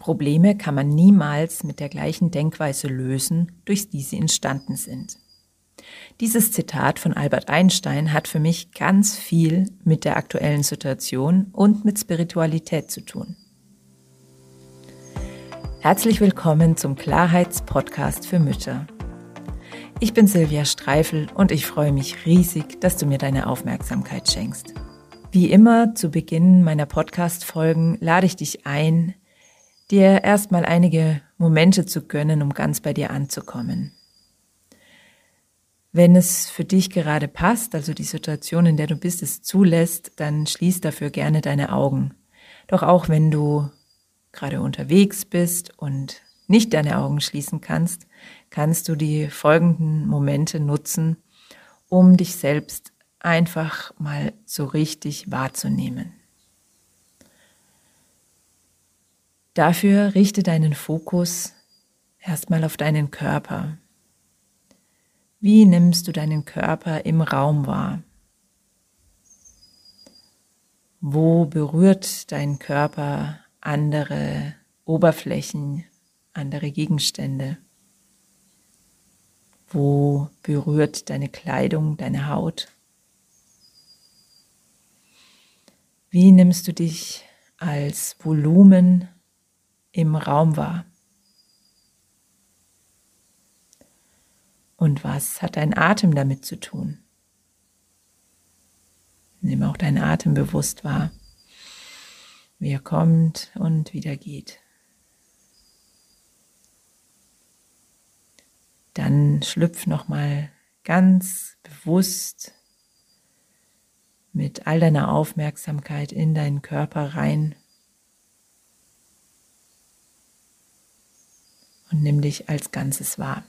Probleme kann man niemals mit der gleichen Denkweise lösen, durch die sie entstanden sind. Dieses Zitat von Albert Einstein hat für mich ganz viel mit der aktuellen Situation und mit Spiritualität zu tun. Herzlich willkommen zum Klarheitspodcast für Mütter. Ich bin Silvia Streifel und ich freue mich riesig, dass du mir deine Aufmerksamkeit schenkst. Wie immer zu Beginn meiner Podcast-Folgen lade ich dich ein, dir erstmal einige Momente zu gönnen, um ganz bei dir anzukommen. Wenn es für dich gerade passt, also die Situation, in der du bist, es zulässt, dann schließ dafür gerne deine Augen. Doch auch wenn du gerade unterwegs bist und nicht deine Augen schließen kannst, kannst du die folgenden Momente nutzen, um dich selbst einfach mal so richtig wahrzunehmen. Dafür richte deinen Fokus erstmal auf deinen Körper. Wie nimmst du deinen Körper im Raum wahr? Wo berührt dein Körper andere Oberflächen, andere Gegenstände? Wo berührt deine Kleidung, deine Haut? Wie nimmst du dich als Volumen im Raum wahr? Und was hat dein Atem damit zu tun? Nimm auch deinen Atem bewusst wahr, wie er kommt und wieder geht. Dann schlüpf noch mal ganz bewusst mit all deiner Aufmerksamkeit in deinen Körper rein und nimm dich als Ganzes wahr.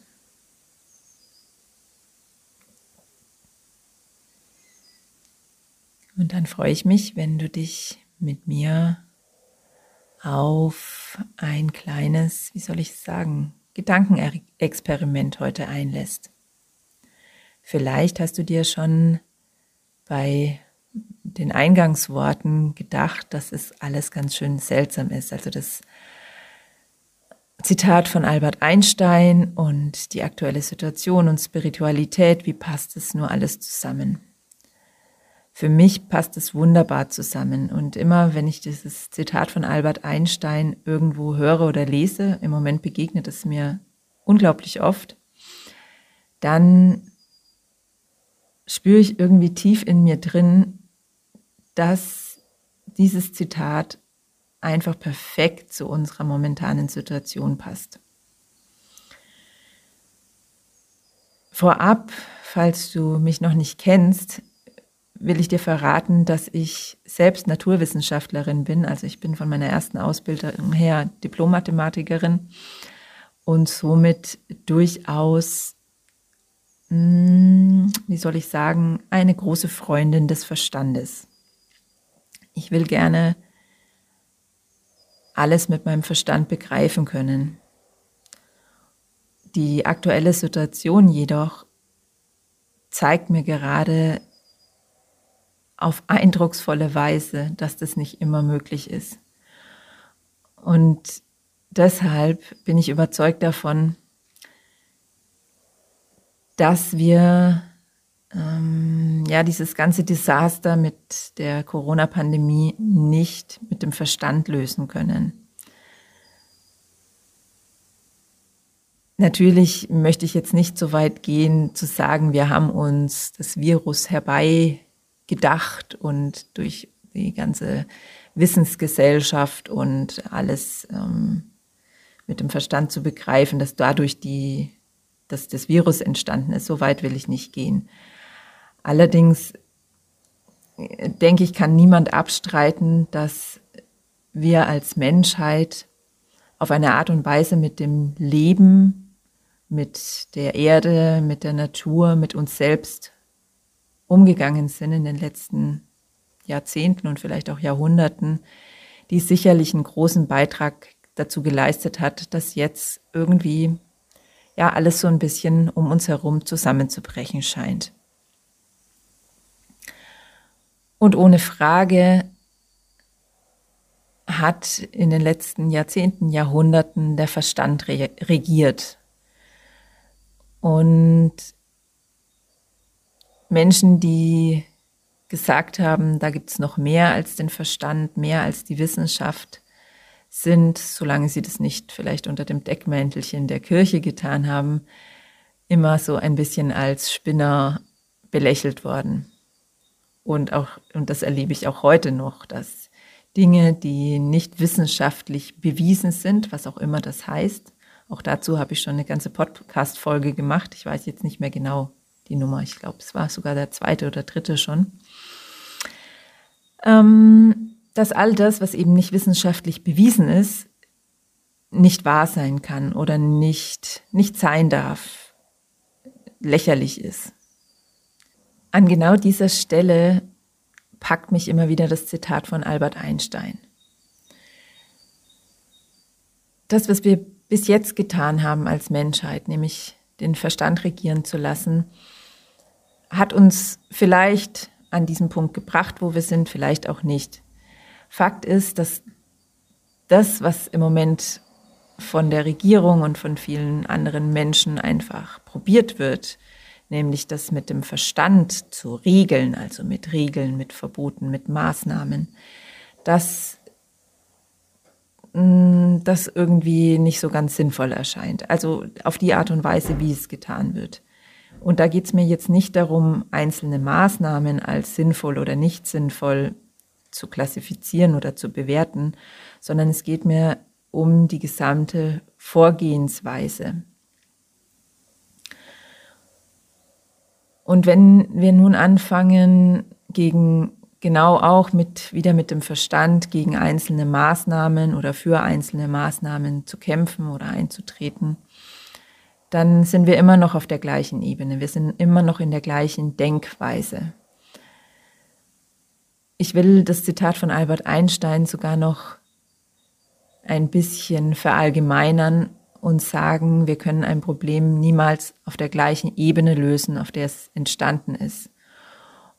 Und dann freue ich mich, wenn du dich mit mir auf ein kleines, wie soll ich sagen, Gedankenexperiment heute einlässt. Vielleicht hast du dir schon bei den Eingangsworten gedacht, dass es alles ganz schön seltsam ist. Also das Zitat von Albert Einstein und die aktuelle Situation und Spiritualität, wie passt es nur alles zusammen? Für mich passt es wunderbar zusammen. Und immer, wenn ich dieses Zitat von Albert Einstein irgendwo höre oder lese, im Moment begegnet es mir unglaublich oft, dann spüre ich irgendwie tief in mir drin, dass dieses Zitat einfach perfekt zu unserer momentanen Situation passt. Vorab, falls du mich noch nicht kennst, will ich dir verraten, dass ich selbst Naturwissenschaftlerin bin. Also ich bin von meiner ersten Ausbildung her Diplom-Mathematikerin und somit durchaus, hm, wie soll ich sagen, eine große Freundin des Verstandes. Ich will gerne alles mit meinem Verstand begreifen können. Die aktuelle Situation jedoch zeigt mir gerade auf eindrucksvolle Weise, dass das nicht immer möglich ist. Und deshalb bin ich überzeugt davon, dass wir ähm, ja dieses ganze Desaster mit der Corona-Pandemie nicht mit dem Verstand lösen können. Natürlich möchte ich jetzt nicht so weit gehen zu sagen, wir haben uns das Virus herbei gedacht und durch die ganze Wissensgesellschaft und alles ähm, mit dem Verstand zu begreifen, dass dadurch die, dass das Virus entstanden ist. So weit will ich nicht gehen. Allerdings äh, denke ich, kann niemand abstreiten, dass wir als Menschheit auf eine Art und Weise mit dem Leben, mit der Erde, mit der Natur, mit uns selbst umgegangen sind in den letzten Jahrzehnten und vielleicht auch Jahrhunderten, die sicherlich einen großen Beitrag dazu geleistet hat, dass jetzt irgendwie ja alles so ein bisschen um uns herum zusammenzubrechen scheint. Und ohne Frage hat in den letzten Jahrzehnten, Jahrhunderten der Verstand regiert. Und Menschen, die gesagt haben, da gibt es noch mehr als den Verstand, mehr als die Wissenschaft, sind, solange sie das nicht vielleicht unter dem Deckmäntelchen der Kirche getan haben, immer so ein bisschen als Spinner belächelt worden. Und auch, und das erlebe ich auch heute noch, dass Dinge, die nicht wissenschaftlich bewiesen sind, was auch immer das heißt, auch dazu habe ich schon eine ganze Podcast-Folge gemacht. Ich weiß jetzt nicht mehr genau die Nummer. Ich glaube, es war sogar der zweite oder dritte schon. Ähm, dass all das, was eben nicht wissenschaftlich bewiesen ist, nicht wahr sein kann oder nicht, nicht sein darf, lächerlich ist. An genau dieser Stelle packt mich immer wieder das Zitat von Albert Einstein. Das, was wir bis jetzt getan haben als Menschheit, nämlich den Verstand regieren zu lassen, hat uns vielleicht an diesen Punkt gebracht, wo wir sind, vielleicht auch nicht. Fakt ist, dass das, was im Moment von der Regierung und von vielen anderen Menschen einfach probiert wird, nämlich das mit dem Verstand zu regeln, also mit Regeln, mit Verboten, mit Maßnahmen, dass mm, das irgendwie nicht so ganz sinnvoll erscheint. Also auf die Art und Weise, wie es getan wird. Und da geht es mir jetzt nicht darum, einzelne Maßnahmen als sinnvoll oder nicht sinnvoll zu klassifizieren oder zu bewerten, sondern es geht mir um die gesamte Vorgehensweise. Und wenn wir nun anfangen, gegen genau auch mit, wieder mit dem Verstand gegen einzelne Maßnahmen oder für einzelne Maßnahmen zu kämpfen oder einzutreten, dann sind wir immer noch auf der gleichen Ebene. Wir sind immer noch in der gleichen Denkweise. Ich will das Zitat von Albert Einstein sogar noch ein bisschen verallgemeinern und sagen, wir können ein Problem niemals auf der gleichen Ebene lösen, auf der es entstanden ist.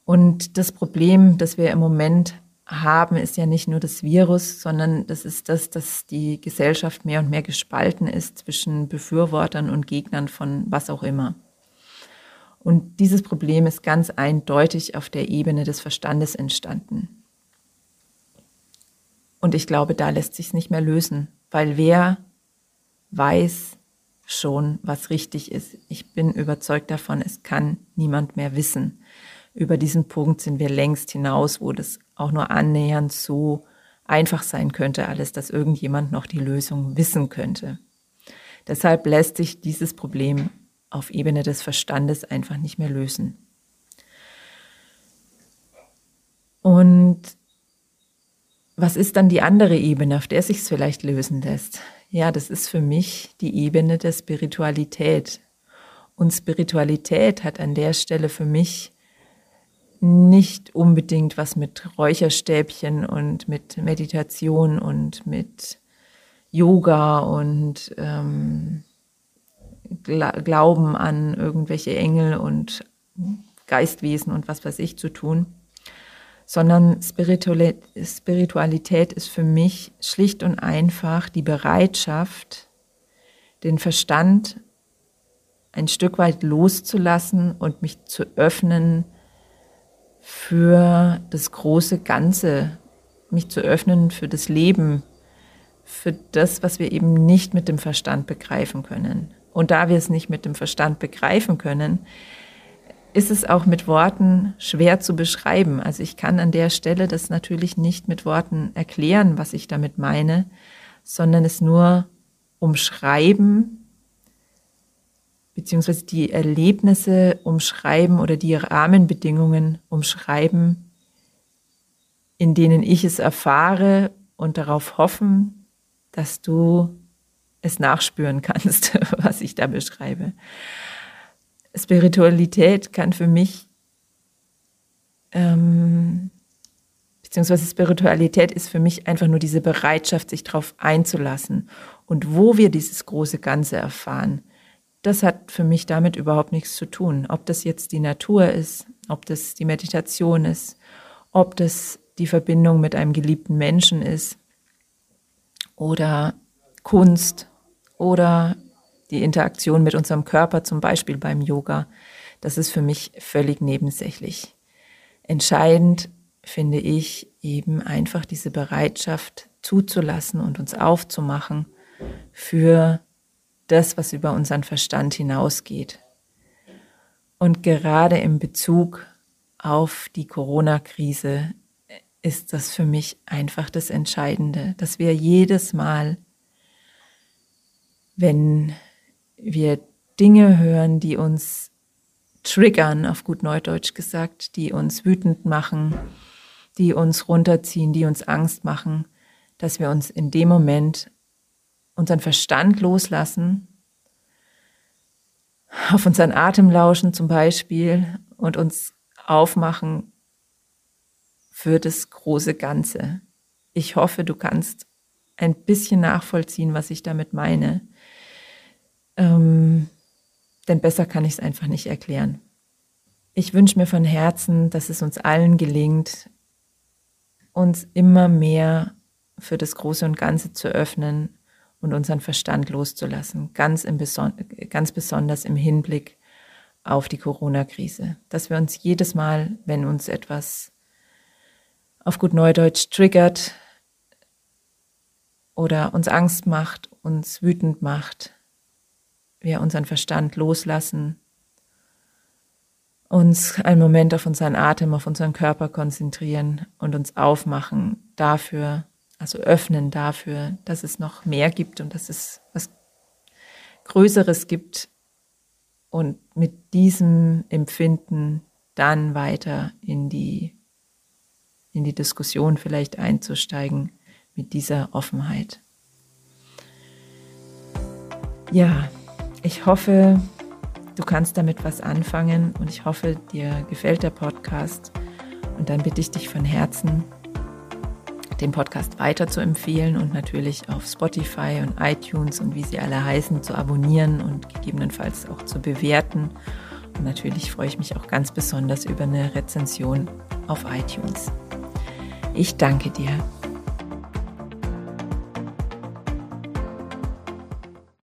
Und das Problem, das wir im Moment haben, ist ja nicht nur das Virus, sondern das ist das, dass die Gesellschaft mehr und mehr gespalten ist zwischen Befürwortern und Gegnern von was auch immer. Und dieses Problem ist ganz eindeutig auf der Ebene des Verstandes entstanden. Und ich glaube, da lässt sich es nicht mehr lösen, weil wer weiß schon, was richtig ist. Ich bin überzeugt davon, es kann niemand mehr wissen über diesen Punkt sind wir längst hinaus, wo das auch nur annähernd so einfach sein könnte, alles, dass irgendjemand noch die Lösung wissen könnte. Deshalb lässt sich dieses Problem auf Ebene des Verstandes einfach nicht mehr lösen. Und was ist dann die andere Ebene, auf der sich es vielleicht lösen lässt? Ja, das ist für mich die Ebene der Spiritualität. Und Spiritualität hat an der Stelle für mich nicht unbedingt was mit Räucherstäbchen und mit Meditation und mit Yoga und ähm, Glauben an irgendwelche Engel und Geistwesen und was weiß ich zu tun, sondern Spiritualität ist für mich schlicht und einfach die Bereitschaft, den Verstand ein Stück weit loszulassen und mich zu öffnen für das große Ganze, mich zu öffnen für das Leben, für das, was wir eben nicht mit dem Verstand begreifen können. Und da wir es nicht mit dem Verstand begreifen können, ist es auch mit Worten schwer zu beschreiben. Also ich kann an der Stelle das natürlich nicht mit Worten erklären, was ich damit meine, sondern es nur umschreiben, beziehungsweise die Erlebnisse umschreiben oder die Rahmenbedingungen umschreiben, in denen ich es erfahre und darauf hoffen, dass du es nachspüren kannst, was ich da beschreibe. Spiritualität kann für mich, ähm, beziehungsweise Spiritualität ist für mich einfach nur diese Bereitschaft, sich darauf einzulassen. Und wo wir dieses große Ganze erfahren, das hat für mich damit überhaupt nichts zu tun. Ob das jetzt die Natur ist, ob das die Meditation ist, ob das die Verbindung mit einem geliebten Menschen ist, oder Kunst oder die Interaktion mit unserem Körper, zum Beispiel beim Yoga, das ist für mich völlig nebensächlich. Entscheidend finde ich eben einfach diese Bereitschaft zuzulassen und uns aufzumachen für das, was über unseren Verstand hinausgeht. Und gerade im Bezug auf die Corona-Krise ist das für mich einfach das Entscheidende, dass wir jedes Mal, wenn wir Dinge hören, die uns triggern, auf gut Neudeutsch gesagt, die uns wütend machen, die uns runterziehen, die uns Angst machen, dass wir uns in dem Moment unseren Verstand loslassen, auf unseren Atem lauschen zum Beispiel und uns aufmachen für das große Ganze. Ich hoffe, du kannst ein bisschen nachvollziehen, was ich damit meine. Ähm, denn besser kann ich es einfach nicht erklären. Ich wünsche mir von Herzen, dass es uns allen gelingt, uns immer mehr für das Große und Ganze zu öffnen und unseren Verstand loszulassen, ganz, im Beson ganz besonders im Hinblick auf die Corona-Krise. Dass wir uns jedes Mal, wenn uns etwas auf gut Neudeutsch triggert oder uns Angst macht, uns wütend macht, wir unseren Verstand loslassen, uns einen Moment auf unseren Atem, auf unseren Körper konzentrieren und uns aufmachen dafür, also öffnen dafür, dass es noch mehr gibt und dass es was Größeres gibt und mit diesem Empfinden dann weiter in die, in die Diskussion vielleicht einzusteigen mit dieser Offenheit. Ja, ich hoffe, du kannst damit was anfangen und ich hoffe, dir gefällt der Podcast. Und dann bitte ich dich von Herzen, den Podcast weiter zu empfehlen und natürlich auf Spotify und iTunes und wie sie alle heißen zu abonnieren und gegebenenfalls auch zu bewerten. Und natürlich freue ich mich auch ganz besonders über eine Rezension auf iTunes. Ich danke dir.